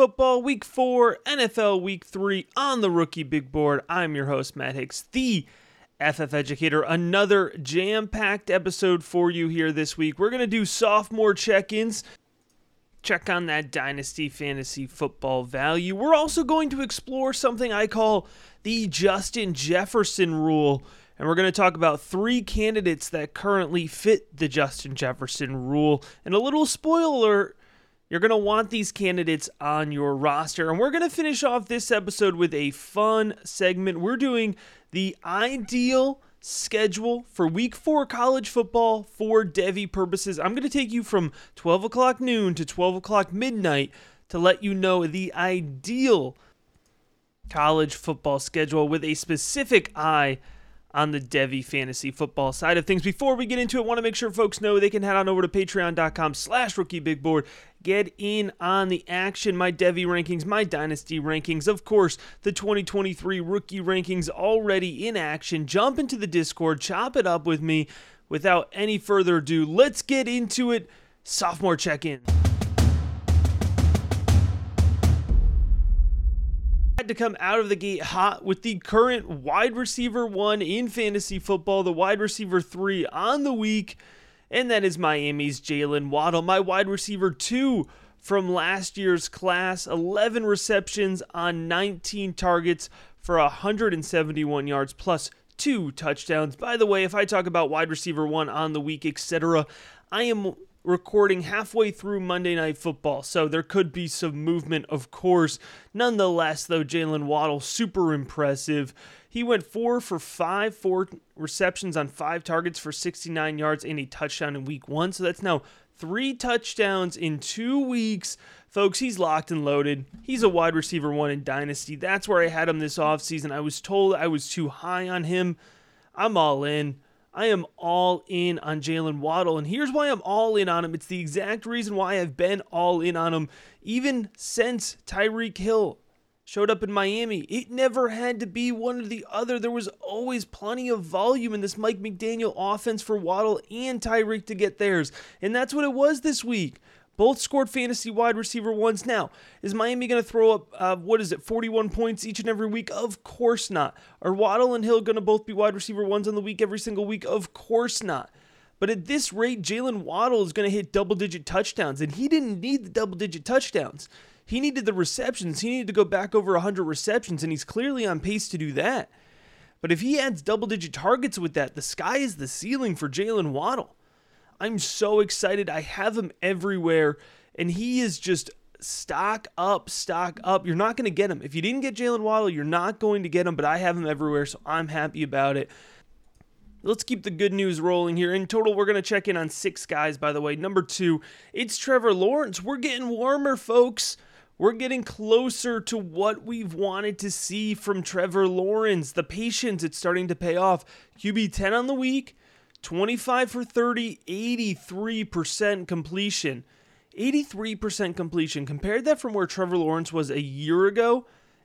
football week four, NFL week three on the rookie big board. I'm your host, Matt Hicks, the FF Educator. Another jam packed episode for you here this week. We're going to do sophomore check ins, check on that dynasty fantasy football value. We're also going to explore something I call the Justin Jefferson rule. And we're going to talk about three candidates that currently fit the Justin Jefferson rule. And a little spoiler you're going to want these candidates on your roster. And we're going to finish off this episode with a fun segment. We're doing the ideal schedule for week four college football for Devy purposes. I'm going to take you from 12 o'clock noon to 12 o'clock midnight to let you know the ideal college football schedule with a specific eye on the Devy fantasy football side of things. Before we get into it, want to make sure folks know they can head on over to patreon.com slash rookie big board. Get in on the action. My Devy rankings, my dynasty rankings, of course, the 2023 rookie rankings already in action. Jump into the Discord, chop it up with me. Without any further ado, let's get into it. Sophomore check-in. had to come out of the gate hot with the current wide receiver one in fantasy football, the wide receiver three on the week, and that is Miami's Jalen Waddle, my wide receiver two from last year's class, 11 receptions on 19 targets for 171 yards plus two touchdowns. By the way, if I talk about wide receiver one on the week, etc., I am recording halfway through Monday Night Football, so there could be some movement, of course. Nonetheless, though, Jalen Waddle, super impressive. He went four for five, four receptions on five targets for 69 yards and a touchdown in week one. So that's now three touchdowns in two weeks. Folks, he's locked and loaded. He's a wide receiver one in Dynasty. That's where I had him this offseason. I was told I was too high on him. I'm all in. I am all in on Jalen Waddle, and here's why I'm all in on him. It's the exact reason why I've been all in on him even since Tyreek Hill showed up in Miami. It never had to be one or the other. There was always plenty of volume in this Mike McDaniel offense for Waddle and Tyreek to get theirs, and that's what it was this week. Both scored fantasy wide receiver ones. Now, is Miami going to throw up, uh, what is it, 41 points each and every week? Of course not. Are Waddle and Hill going to both be wide receiver ones on the week every single week? Of course not. But at this rate, Jalen Waddle is going to hit double digit touchdowns, and he didn't need the double digit touchdowns. He needed the receptions. He needed to go back over 100 receptions, and he's clearly on pace to do that. But if he adds double digit targets with that, the sky is the ceiling for Jalen Waddle. I'm so excited. I have him everywhere, and he is just stock up, stock up. You're not going to get him. If you didn't get Jalen Waddle, you're not going to get him, but I have him everywhere, so I'm happy about it. Let's keep the good news rolling here. In total, we're going to check in on six guys, by the way. Number two, it's Trevor Lawrence. We're getting warmer, folks. We're getting closer to what we've wanted to see from Trevor Lawrence. The patience, it's starting to pay off. QB 10 on the week, 25 for 30, 83% completion. 83% completion. Compared that from where Trevor Lawrence was a year ago,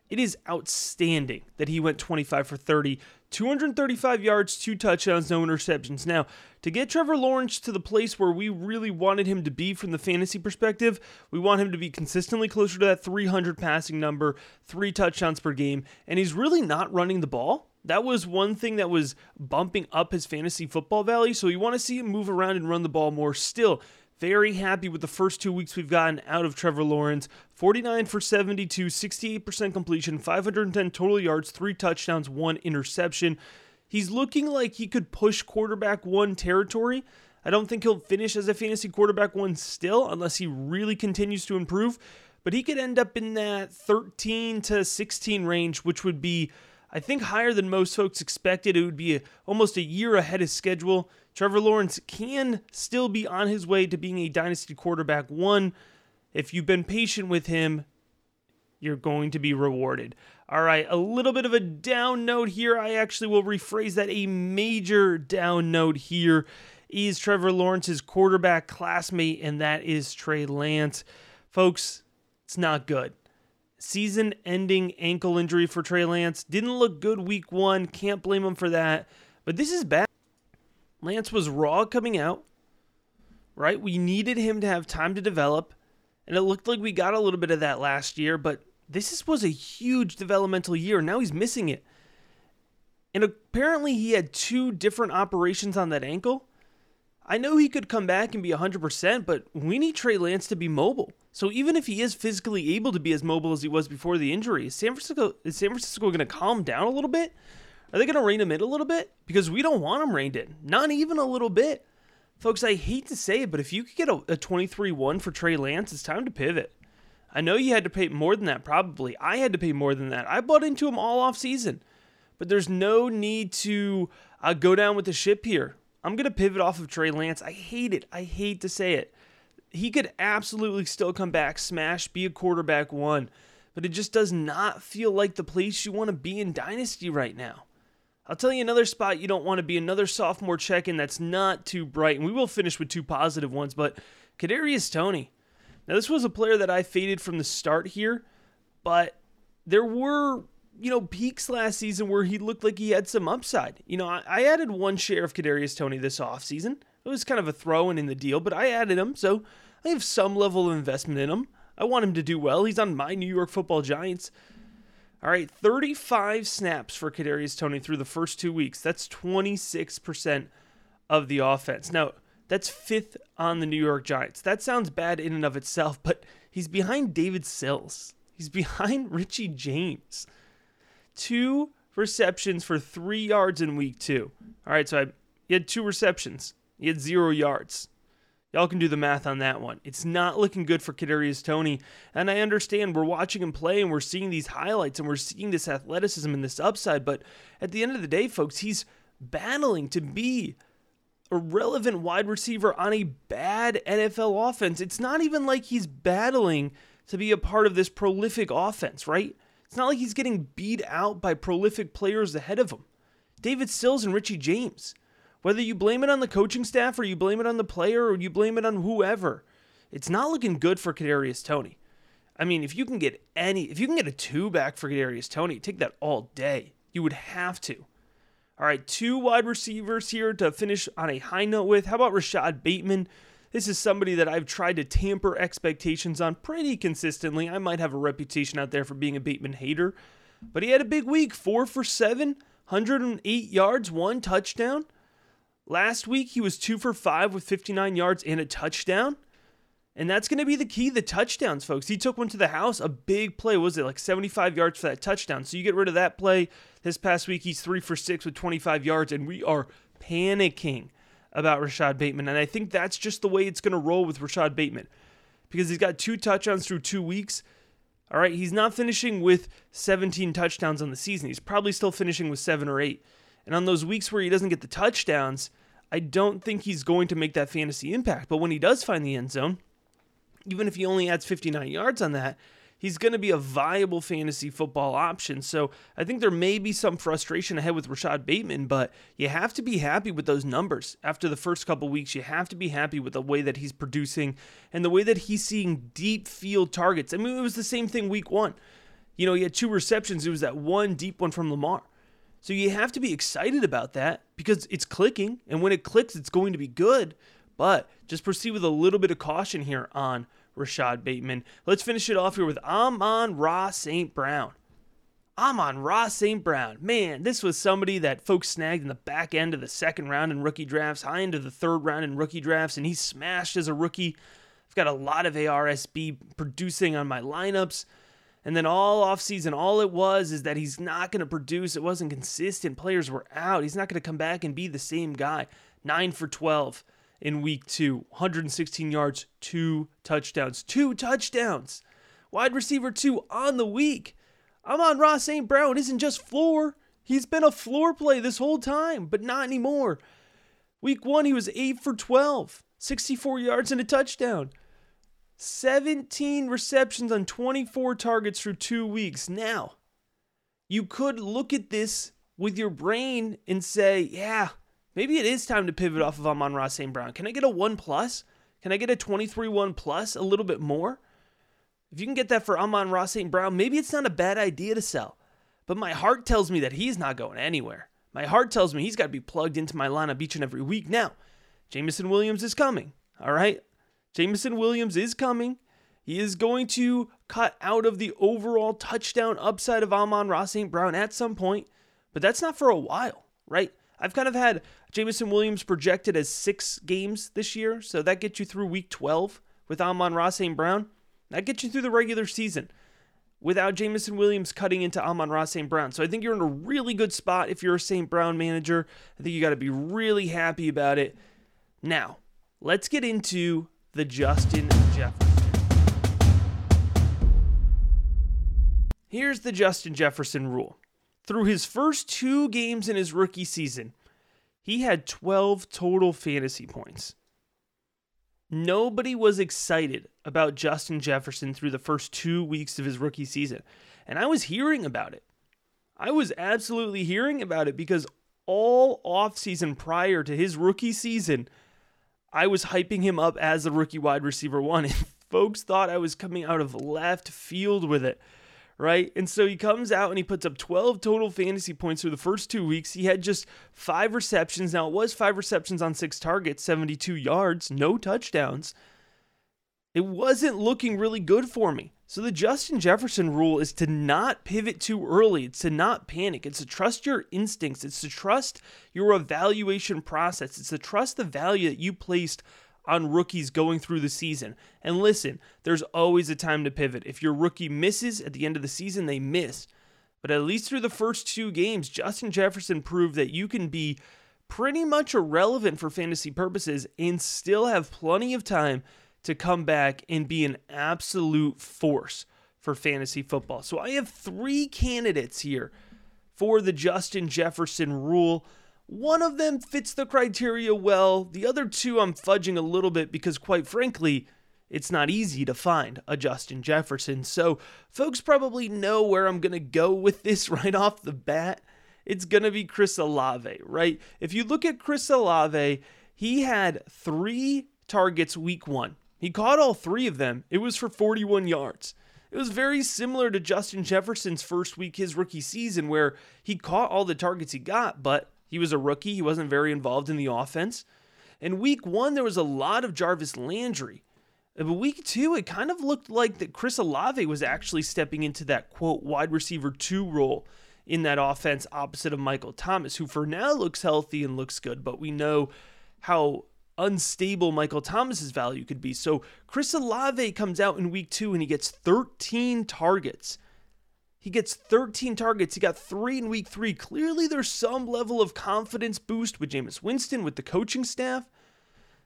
it is outstanding that he went 25 for 30, 235 yards, two touchdowns, no interceptions. Now, to get Trevor Lawrence to the place where we really wanted him to be from the fantasy perspective, we want him to be consistently closer to that 300 passing number, three touchdowns per game, and he's really not running the ball. That was one thing that was bumping up his fantasy football value. So you want to see him move around and run the ball more. Still, very happy with the first two weeks we've gotten out of Trevor Lawrence. 49 for 72, 68% completion, 510 total yards, three touchdowns, one interception. He's looking like he could push quarterback one territory. I don't think he'll finish as a fantasy quarterback one still, unless he really continues to improve. But he could end up in that 13 to 16 range, which would be I think higher than most folks expected. It would be a, almost a year ahead of schedule. Trevor Lawrence can still be on his way to being a dynasty quarterback one. If you've been patient with him, you're going to be rewarded. All right, a little bit of a down note here. I actually will rephrase that. A major down note here is Trevor Lawrence's quarterback classmate, and that is Trey Lance. Folks, it's not good. Season ending ankle injury for Trey Lance. Didn't look good week one. Can't blame him for that. But this is bad. Lance was raw coming out, right? We needed him to have time to develop. And it looked like we got a little bit of that last year, but this is, was a huge developmental year. Now he's missing it. And apparently he had two different operations on that ankle. I know he could come back and be 100%, but we need Trey Lance to be mobile. So even if he is physically able to be as mobile as he was before the injury, is San Francisco is San Francisco going to calm down a little bit? Are they going to rein him in a little bit? Because we don't want him reined in. Not even a little bit. Folks, I hate to say it, but if you could get a, a 23-1 for Trey Lance, it's time to pivot. I know you had to pay more than that, probably. I had to pay more than that. I bought into him all off season. But there's no need to uh, go down with the ship here. I'm going to pivot off of Trey Lance. I hate it. I hate to say it he could absolutely still come back, smash, be a quarterback one, but it just does not feel like the place you want to be in Dynasty right now. I'll tell you another spot you don't want to be another sophomore check in that's not too bright, and we will finish with two positive ones, but Kadarius Toney. Now, this was a player that I faded from the start here, but there were, you know, peaks last season where he looked like he had some upside. You know, I, I added one share of Kadarius Toney this offseason. It was kind of a throw in in the deal, but I added him, so I have some level of investment in him. I want him to do well. He's on my New York Football Giants. All right, 35 snaps for Kadarius Toney through the first two weeks. That's 26% of the offense. Now, that's fifth on the New York Giants. That sounds bad in and of itself, but he's behind David Sills. He's behind Richie James. Two receptions for three yards in week two. All right, so I, he had two receptions. He had zero yards. Y'all can do the math on that one. It's not looking good for Kadarius Toney, and I understand we're watching him play and we're seeing these highlights and we're seeing this athleticism and this upside, but at the end of the day, folks, he's battling to be a relevant wide receiver on a bad NFL offense. It's not even like he's battling to be a part of this prolific offense, right? It's not like he's getting beat out by prolific players ahead of him. David Sills and Richie James. Whether you blame it on the coaching staff or you blame it on the player or you blame it on whoever, it's not looking good for Kadarius Toney. I mean, if you can get any, if you can get a two back for Kadarius Toney, take that all day. You would have to. All right, two wide receivers here to finish on a high note with. How about Rashad Bateman? This is somebody that I've tried to tamper expectations on pretty consistently. I might have a reputation out there for being a Bateman hater, but he had a big week four for seven, 108 yards, one touchdown. Last week, he was two for five with 59 yards and a touchdown. And that's going to be the key the touchdowns, folks. He took one to the house, a big play. was it like 75 yards for that touchdown? So you get rid of that play. This past week, he's three for six with 25 yards, and we are panicking about Rashad Bateman. And I think that's just the way it's going to roll with Rashad Bateman because he's got two touchdowns through two weeks. All right, he's not finishing with 17 touchdowns on the season. He's probably still finishing with seven or eight. And on those weeks where he doesn't get the touchdowns, I don't think he's going to make that fantasy impact. But when he does find the end zone, even if he only adds 59 yards on that, he's going to be a viable fantasy football option. So I think there may be some frustration ahead with Rashad Bateman, but you have to be happy with those numbers after the first couple weeks. You have to be happy with the way that he's producing and the way that he's seeing deep field targets. I mean, it was the same thing week one. You know, he had two receptions. It was that one deep one from Lamar. So you have to be excited about that because it's clicking, and when it clicks, it's going to be good. But just proceed with a little bit of caution here on Rashad Bateman. Let's finish it off here with Amon-Ra St. Brown. Amon-Ra St. Brown. Man, this was somebody that folks snagged in the back end of the second round in rookie drafts, high into the third round in rookie drafts, and he smashed as a rookie. I've got a lot of ARSB producing on my lineups. And then all offseason, all it was is that he's not going to produce. It wasn't consistent. Players were out. He's not going to come back and be the same guy. 9 for 12 in week two, 116 yards, two touchdowns. Two touchdowns. Wide receiver two on the week. Amon-Ra St. Brown isn't just floor, He's been a floor play this whole time, but not anymore. Week one, he was 8 for 12, 64 yards and a touchdown. 17 receptions on 24 targets through two weeks. Now, you could look at this with your brain and say, yeah, maybe it is time to pivot off of Amon-Ra St. Brown. Can I get a 1 plus? Can I get a 23 1 plus, a little bit more? If you can get that for Amon-Ra St. Brown, maybe it's not a bad idea to sell. But my heart tells me that he's not going anywhere. My heart tells me he's got to be plugged into my lineup each and every week. Now, Jameson Williams is coming. All right. Jameson Williams is coming. He is going to cut out of the overall touchdown upside of Amon-Ra St. Brown at some point, but that's not for a while, right? I've kind of had Jameson Williams projected as six games this year, so that gets you through week 12 with Amon-Ra St. Brown. That gets you through the regular season without Jameson Williams cutting into Amon-Ra St. Brown. So I think you're in a really good spot if you're a St. Brown manager. I think you got to be really happy about it. Now, let's get into the Justin Jefferson. Here's the Justin Jefferson rule. Through his first two games in his rookie season, he had 12 total fantasy points. Nobody was excited about Justin Jefferson through the first two weeks of his rookie season. And I was hearing about it. I was absolutely hearing about it because all offseason prior to his rookie season, I was hyping him up as the rookie wide receiver one. And folks thought I was coming out of left field with it right? And so he comes out and he puts up 12 total fantasy points through the first two weeks. He had just five receptions. Now, it was five receptions on six targets, 72 yards, no touchdowns. It wasn't looking really good for me. So, the Justin Jefferson rule is to not pivot too early. It's to not panic. It's to trust your instincts. It's to trust your evaluation process. It's to trust the value that you placed on rookies going through the season. And listen, there's always a time to pivot. If your rookie misses at the end of the season, they miss. But at least through the first two games, Justin Jefferson proved that you can be pretty much irrelevant for fantasy purposes and still have plenty of time to come back and be an absolute force for fantasy football. So I have three candidates here for the Justin Jefferson rule. One of them fits the criteria well. The other two I'm fudging a little bit because, quite frankly, it's not easy to find a Justin Jefferson. So, folks probably know where I'm going to go with this right off the bat. It's going to be Chris Olave, right? If you look at Chris Olave, he had three targets week one. He caught all three of them. It was for 41 yards. It was very similar to Justin Jefferson's first week, his rookie season, where he caught all the targets he got, but he was a rookie. He wasn't very involved in the offense. In week one, there was a lot of Jarvis Landry. But week two, it kind of looked like that Chris Olave was actually stepping into that quote wide receiver two role in that offense opposite of Michael Thomas, who for now looks healthy and looks good, but we know how unstable Michael Thomas's value could be. So Chris Olave comes out in week two and he gets 13 targets. He gets 13 targets. He got three in week three. Clearly, there's some level of confidence boost with Jameis Winston, with the coaching staff.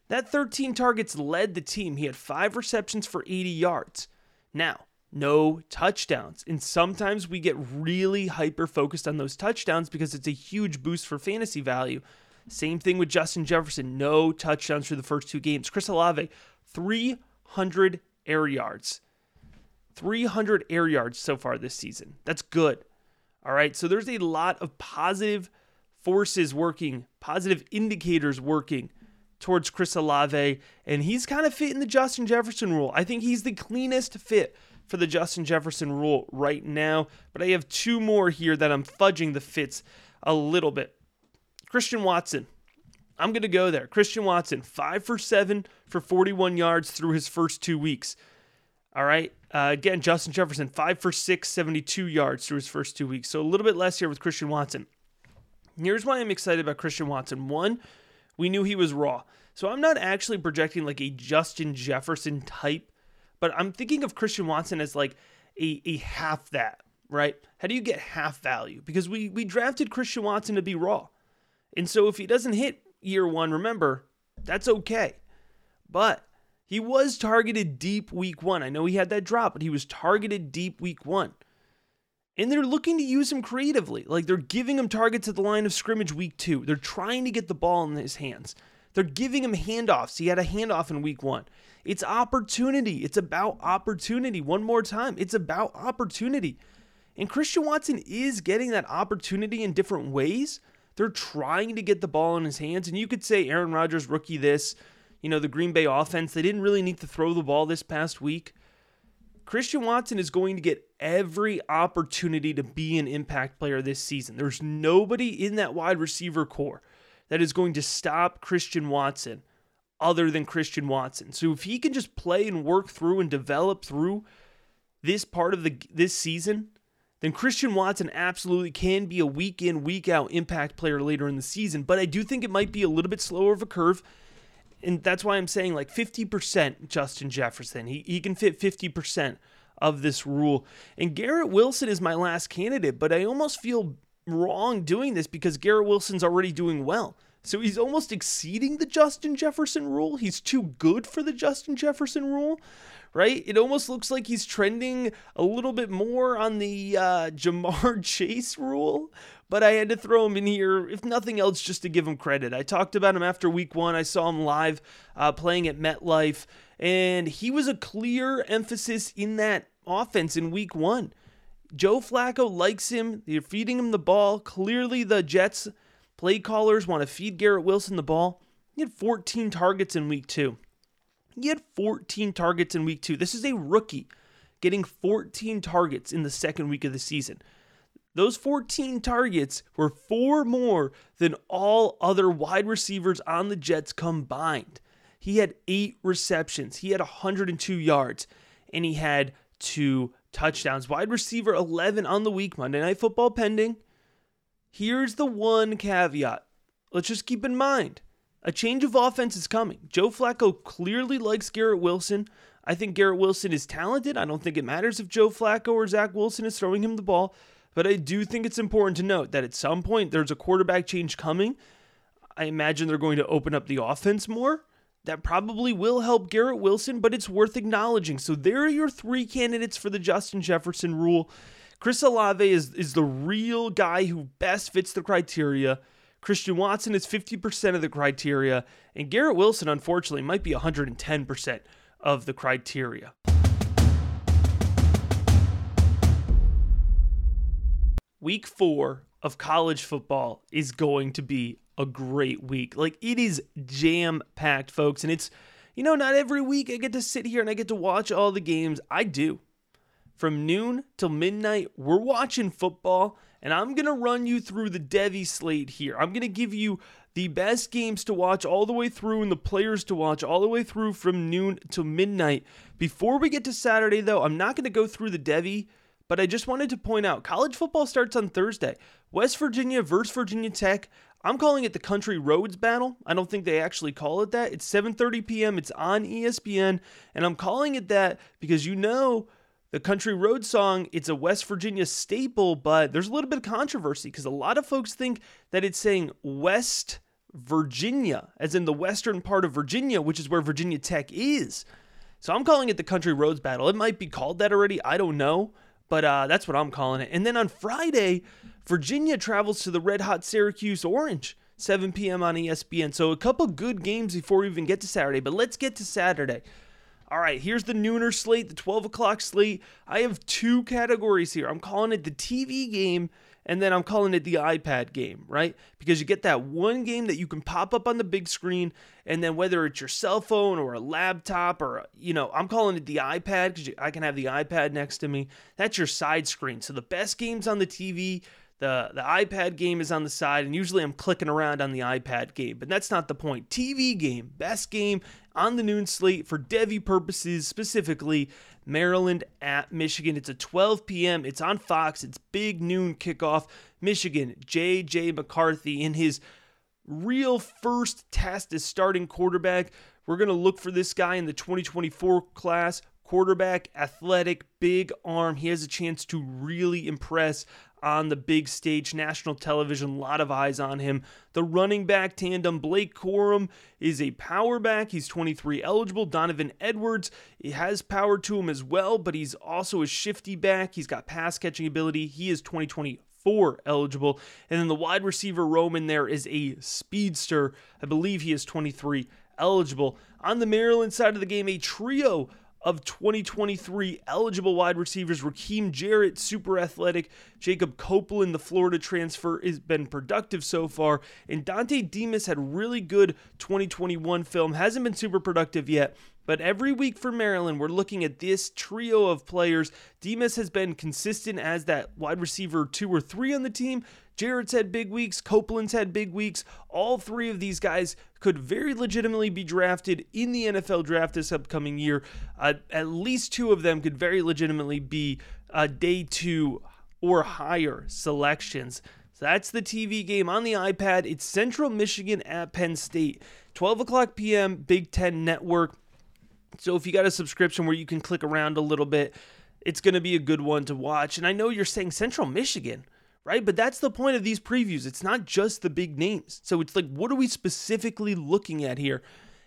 That 13 targets led the team. He had five receptions for 80 yards. Now, no touchdowns. And sometimes we get really hyper focused on those touchdowns because it's a huge boost for fantasy value. Same thing with Justin Jefferson. No touchdowns for the first two games. Chris Olave, 300 air yards. 300 air yards so far this season. That's good. All right. So there's a lot of positive forces working, positive indicators working towards Chris Olave, and he's kind of fitting the Justin Jefferson rule. I think he's the cleanest fit for the Justin Jefferson rule right now, but I have two more here that I'm fudging the fits a little bit. Christian Watson. I'm going to go there. Christian Watson, 5 for 7 for 41 yards through his first two weeks. All right. Uh, again, Justin Jefferson, 5 for 6, 72 yards through his first two weeks. So a little bit less here with Christian Watson. Here's why I'm excited about Christian Watson. One, we knew he was raw. So I'm not actually projecting like a Justin Jefferson type, but I'm thinking of Christian Watson as like a, a half that, right? How do you get half value? Because we we drafted Christian Watson to be raw. And so if he doesn't hit year one, remember, that's okay. But he was targeted deep week one. I know he had that drop, but he was targeted deep week one. And they're looking to use him creatively. Like they're giving him targets at the line of scrimmage week two. They're trying to get the ball in his hands. They're giving him handoffs. He had a handoff in week one. It's opportunity. It's about opportunity. One more time. It's about opportunity. And Christian Watson is getting that opportunity in different ways. They're trying to get the ball in his hands. And you could say Aaron Rodgers, rookie this, you know, the Green Bay offense, they didn't really need to throw the ball this past week. Christian Watson is going to get every opportunity to be an impact player this season. There's nobody in that wide receiver corps that is going to stop Christian Watson other than Christian Watson. So if he can just play and work through and develop through this part of the this season, then Christian Watson absolutely can be a week in, week out impact player later in the season. But I do think it might be a little bit slower of a curve. And that's why I'm saying like 50% Justin Jefferson. He, he can fit 50% of this rule. And Garrett Wilson is my last candidate, but I almost feel wrong doing this because Garrett Wilson's already doing well. So he's almost exceeding the Justin Jefferson rule. He's too good for the Justin Jefferson rule, right? It almost looks like he's trending a little bit more on the uh, Ja'Marr Chase rule, but I had to throw him in here, if nothing else, just to give him credit. I talked about him after week one. I saw him live uh, playing at MetLife, and he was a clear emphasis in that offense in week one. Joe Flacco likes him. They're feeding him the ball. Clearly, the Jets play callers want to feed Garrett Wilson the ball. He had 14 targets in week two. He had 14 targets in week two. This is a rookie getting 14 targets in the second week of the season. Those 14 targets were four more than all other wide receivers on the Jets combined. He had eight receptions, he had 102 yards, and he had two touchdowns. Wide receiver 11 on the week, Monday Night Football pending. Here's the one caveat. Let's just keep in mind a change of offense is coming. Joe Flacco clearly likes Garrett Wilson. I think Garrett Wilson is talented. I don't think it matters if Joe Flacco or Zach Wilson is throwing him the ball, but I do think it's important to note that at some point there's a quarterback change coming. I imagine they're going to open up the offense more. That probably will help Garrett Wilson, but it's worth acknowledging. So there are your three candidates for the Justin Jefferson rule. Chris Olave is, is the real guy who best fits the criteria. Christian Watson is 50% of the criteria, and Garrett Wilson, unfortunately, might be 110% of the criteria. Week four of college football is going to be a great week. Like, it is jam packed, folks, and it's, you know, not every week I get to sit here and I get to watch all the games. I do from noon till midnight. We're watching football, and I'm going to run you through the Devy slate here. I'm going to give you the best games to watch all the way through and the players to watch all the way through from noon till midnight. Before we get to Saturday, though, I'm not going to go through the Devy, but I just wanted to point out college football starts on Thursday. West Virginia versus Virginia Tech. I'm calling it the Country Roads Battle. I don't think they actually call it that. It's 7:30 p.m. It's on ESPN, and I'm calling it that because you know the Country Road song, it's a West Virginia staple, but there's a little bit of controversy because a lot of folks think that it's saying West Virginia, as in the western part of Virginia, which is where Virginia Tech is. So I'm calling it the Country Roads Battle. It might be called that already. I don't know, but uh, that's what I'm calling it. And then on Friday, Virginia travels to the Red Hot Syracuse Orange, 7 p.m. on ESPN. So a couple good games before we even get to Saturday. But let's get to Saturday. All right, here's the nooner slate, the 12 o'clock slate. I have two categories here. I'm calling it the TV game, and then I'm calling it the iPad game, right? Because you get that one game that you can pop up on the big screen, and then whether it's your cell phone or a laptop or, you know, I'm calling it the iPad because I can have the iPad next to me. That's your side screen. So the best games on the TV, the the iPad game is on the side, and usually I'm clicking around on the iPad game, but that's not the point. TV game, best game on the noon slate for Devy purposes, specifically Maryland at Michigan. It's a 12 p.m. It's on Fox. It's big noon kickoff. Michigan, J.J. McCarthy in his real first test as starting quarterback. We're going to look for this guy in the 2024 class quarterback, athletic, big arm. He has a chance to really impress on the big stage, national television, a lot of eyes on him. The running back tandem, Blake Corum, is a power back. He's 23 eligible. Donovan Edwards he has power to him as well, but he's also a shifty back. He's got pass catching ability. He is 2024 eligible. And then the wide receiver Roman there is a speedster. I believe he is 23 eligible. On the Maryland side of the game, a trio of 2023 eligible wide receivers. Rakim Jarrett, super athletic. Jacob Copeland, the Florida transfer, has been productive so far. And Dontay Demus had really good 2021 film. Hasn't been super productive yet. But every week for Maryland, we're looking at this trio of players. Demus has been consistent as that wide receiver two or three on the team. Jarrett's had big weeks. Copeland's had big weeks. All three of these guys could very legitimately be drafted in the NFL draft this upcoming year. Uh, at least two of them could very legitimately be uh, day two or higher selections. So that's the TV game on the iPad. It's Central Michigan at Penn State, 12 o'clock p.m. Big Ten Network. So if you got a subscription where you can click around a little bit, it's going to be a good one to watch. And I know you're saying Central Michigan right? But that's the point of these previews. It's not just the big names. So it's like, what are we specifically looking at here?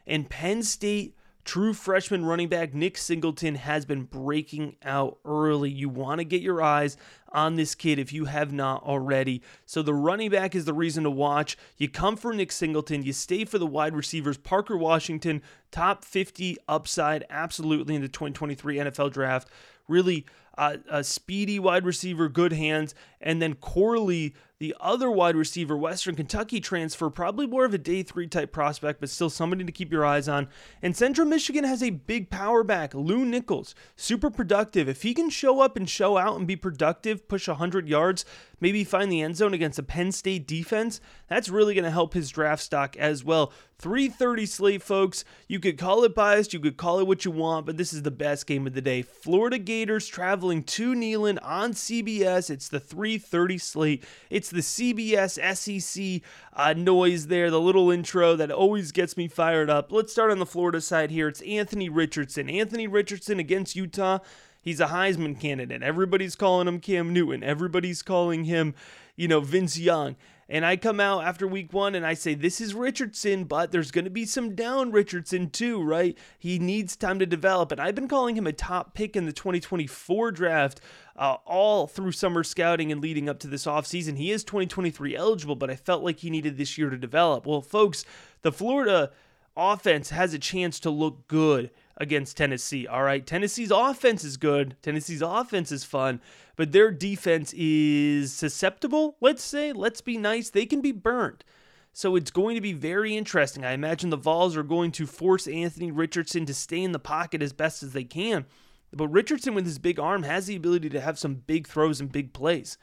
And Penn State, true freshman running back Nick Singleton has been breaking out early. You want to get your eyes on this kid if you have not already. So the running back is the reason to watch. You come for Nick Singleton, you stay for the wide receivers. Parker Washington, top 50 upside, absolutely in the 2023 NFL draft. Really uh, a speedy wide receiver, good hands, and then Corley, the other wide receiver, Western Kentucky transfer, probably more of a day three type prospect, but still somebody to keep your eyes on. And Central Michigan has a big power back, Lew Nichols, super productive. If he can show up and show out and be productive, push 100 yards, maybe find the end zone against a Penn State defense, that's really going to help his draft stock as well. 330 slate, folks. You could call it biased, you could call it what you want, but this is the best game of the day. Florida Gators traveling to Neyland on CBS. It's the 330 slate. It's the CBS SEC uh, noise there, the little intro that always gets me fired up. Let's start on the Florida side here. It's Anthony Richardson. Anthony Richardson against Utah. He's a Heisman candidate. Everybody's calling him Cam Newton. Everybody's calling him, you know, Vince Young. And I come out after week one and I say, this is Richardson, but there's going to be some down Richardson too, right? He needs time to develop. And I've been calling him a top pick in the 2024 draft uh, all through summer scouting and leading up to this offseason. He is 2023 eligible, but I felt like he needed this year to develop. Well, folks, the Florida offense has a chance to look good against Tennessee. All right. Tennessee's offense is good. Tennessee's offense is fun, but their defense is susceptible, let's say. Let's be nice. They can be burnt. So it's going to be very interesting. I imagine the Vols are going to force Anthony Richardson to stay in the pocket as best as they can. But Richardson, with his big arm, has the ability to have some big throws and big plays.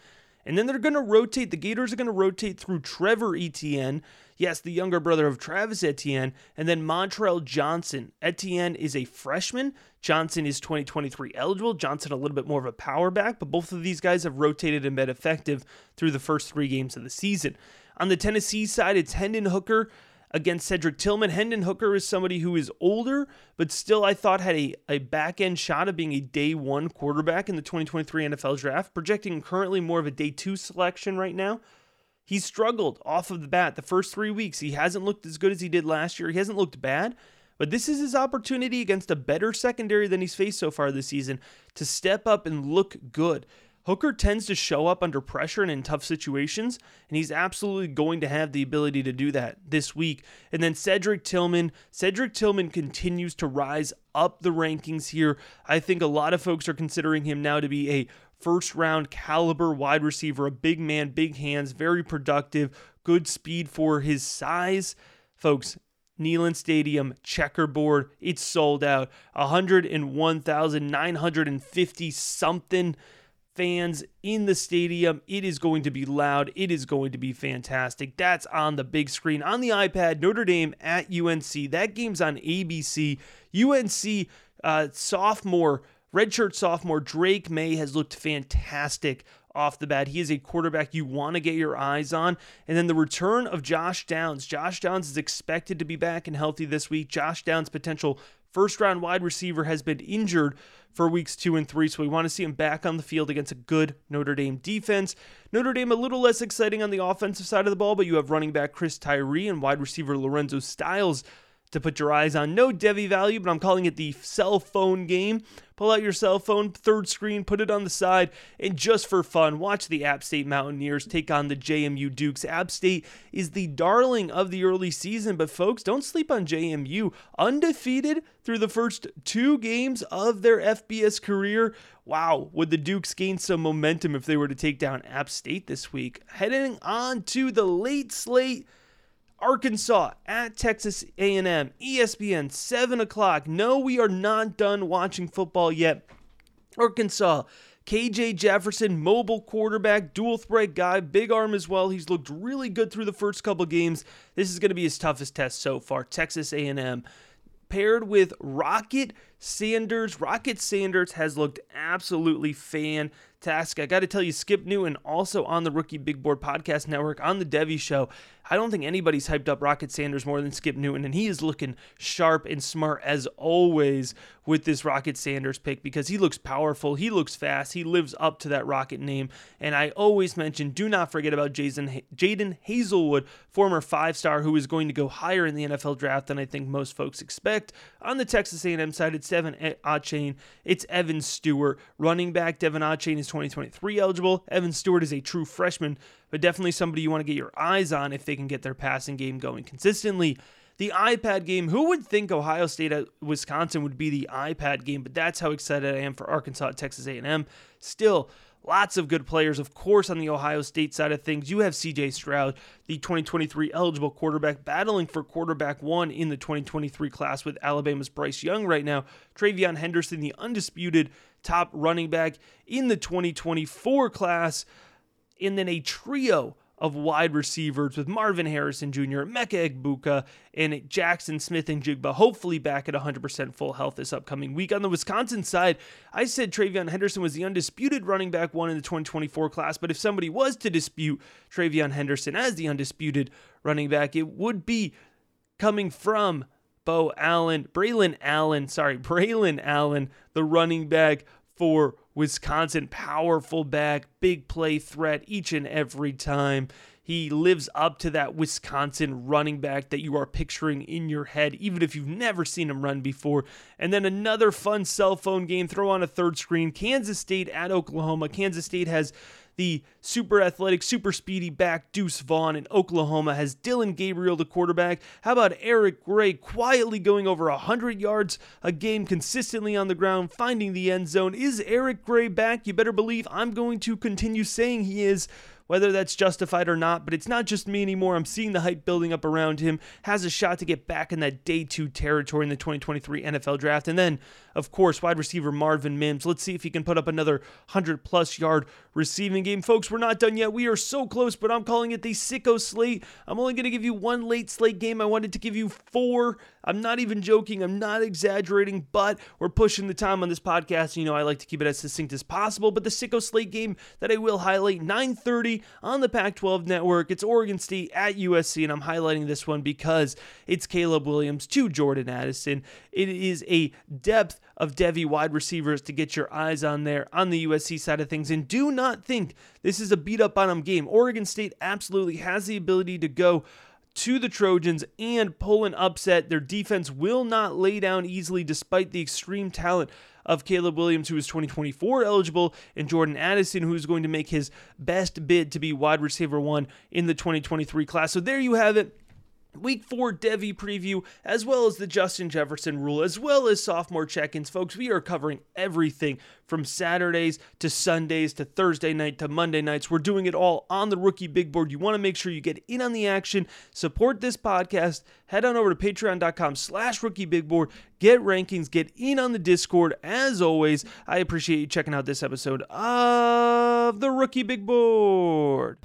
And then they're going to rotate. The Gators are going to rotate through Trevor Etienne. Yes, the younger brother of Travis Etienne. And then Montrell Johnson. Etienne is a freshman. Johnson is 2023 eligible. Johnson, a little bit more of a power back, but both of these guys have rotated and been effective through the first three games of the season. On the Tennessee side, it's Hendon Hooker against Cedric Tillman. Hendon Hooker is somebody who is older, but still I thought had a, a back end shot of being a day one quarterback in the 2023 NFL draft, projecting currently more of a day two selection right now. He struggled off of the bat the first three weeks. He hasn't looked as good as he did last year. He hasn't looked bad, but this is his opportunity against a better secondary than he's faced so far this season to step up and look good. Hooker tends to show up under pressure and in tough situations, and he's absolutely going to have the ability to do that this week. And then Cedric Tillman, Cedric Tillman continues to rise up the rankings here. I think a lot of folks are considering him now to be a first round caliber wide receiver, a big man, big hands, very productive, good speed for his size. Folks, Neyland Stadium checkerboard. It's sold out. 101,950 something fans in the stadium. It is going to be loud. It is going to be fantastic. That's on the big screen on the iPad. Notre Dame at UNC. That game's on ABC. UNC uh, sophomore, redshirt sophomore Drake Maye has looked fantastic off the bat. He is a quarterback you want to get your eyes on. And then the return of Josh Downs. Josh Downs is expected to be back and healthy this week. Josh Downs' potential first round wide receiver, has been injured for weeks two and three, so we want to see him back on the field against a good Notre Dame defense. Notre Dame a little less exciting on the offensive side of the ball, but you have running back Chris Tyree and wide receiver Lorenzo Styles to put your eyes on. No Devy value, but I'm calling it the cell phone game. Pull out your cell phone, third screen, put it on the side, and just for fun, watch the App State Mountaineers take on the JMU Dukes. App State is the darling of the early season, but folks, don't sleep on JMU. Undefeated through the first two games of their FBS career. Wow, would the Dukes gain some momentum if they were to take down App State this week? Heading on to the late slate. Arkansas at Texas A&M, ESPN, 7 o'clock. No, we are not done watching football yet. Arkansas, KJ Jefferson, mobile quarterback, dual threat guy, big arm as well. He's looked really good through the first couple games. This is going to be his toughest test so far. Texas A&M paired with Rocket Sanders. Rocket Sanders has looked absolutely fantastic. I got to tell you, Skip Newton, also on the Rookie Big Board Podcast Network, on the Devy Show, I don't think anybody's hyped up Rocket Sanders more than Skip Newton, and he is looking sharp and smart as always with this Rocket Sanders pick because he looks powerful, he looks fast, he lives up to that Rocket name. And I always mention, do not forget about Jason Jadon Haselwood, former five-star who is going to go higher in the NFL draft than I think most folks expect. On the Texas A&M side, it's De'Von Achane, it's Evan Stewart, running back. De'Von Achane is 2023 eligible. Evan Stewart is a true freshman but definitely somebody you want to get your eyes on if they can get their passing game going consistently. The iPad game, who would think Ohio State at Wisconsin would be the iPad game, but that's how excited I am for Arkansas Texas A&M. Still, lots of good players, of course, on the Ohio State side of things. You have CJ Stroud, the 2023 eligible quarterback, battling for quarterback one in the 2023 class with Alabama's Bryce Young right now. TreVeyon Henderson, the undisputed top running back in the 2024 class and then a trio of wide receivers with Marvin Harrison Jr., Emeka Egbuka, and Jaxon Smith-Njigba, hopefully back at 100% full health this upcoming week. On the Wisconsin side, I said TreVeyon Henderson was the undisputed running back one in the 2024 class, but if somebody was to dispute TreVeyon Henderson as the undisputed running back, it would be coming from Bo Allen, Braylon Allen, sorry, Braylon Allen, the running back for Wisconsin. Powerful back, big play threat each and every time. He lives up to that Wisconsin running back that you are picturing in your head, even if you've never seen him run before. And then another fun cell phone game, throw on a third screen. Kansas State at Oklahoma. Kansas State has the super athletic, super speedy back Deuce Vaughn in Oklahoma has Dillon Gabriel, the quarterback. How about Eric Gray quietly going over 100 yards a game consistently on the ground, finding the end zone? Is Eric Gray back? You better believe I'm going to continue saying he is whether that's justified or not, but it's not just me anymore. I'm seeing the hype building up around him. Has a shot to get back in that day two territory in the 2023 NFL draft. And then, of course, wide receiver Marvin Mims. Let's see if he can put up another 100 plus yard receiving game. Folks, we're not done yet. We are so close, but I'm calling it the sicko slate. I'm only going to give you one late slate game. I wanted to give you four. I'm not even joking. I'm not exaggerating, but we're pushing the time on this podcast. You know, I like to keep it as succinct as possible. But the sicko slate game that I will highlight 9:30 on the Pac 12 network. It's Oregon State at USC, and I'm highlighting this one because it's Caleb Williams to Jordan Addison. It is a depth of Devy wide receivers to get your eyes on there on the USC side of things. And do not think this is a beat up on them game. Oregon State absolutely has the ability to go to the Trojans and pull an upset. Their defense will not lay down easily despite the extreme talent of Caleb Williams, who is 2024 eligible, and Jordan Addison, who is going to make his best bid to be wide receiver one in the 2023 class. So there you have it. Week four Devy preview, as well as the Justin Jefferson rule, as well as sophomore check ins. Folks, we are covering everything from Saturdays to Sundays to Thursday night to Monday nights. We're doing it all on the rookie big board. You want to make sure you get in on the action, support this podcast, head on over to patreon.com slash rookie big board, get rankings, get in on the Discord. As always, I appreciate you checking out this episode of the rookie big board.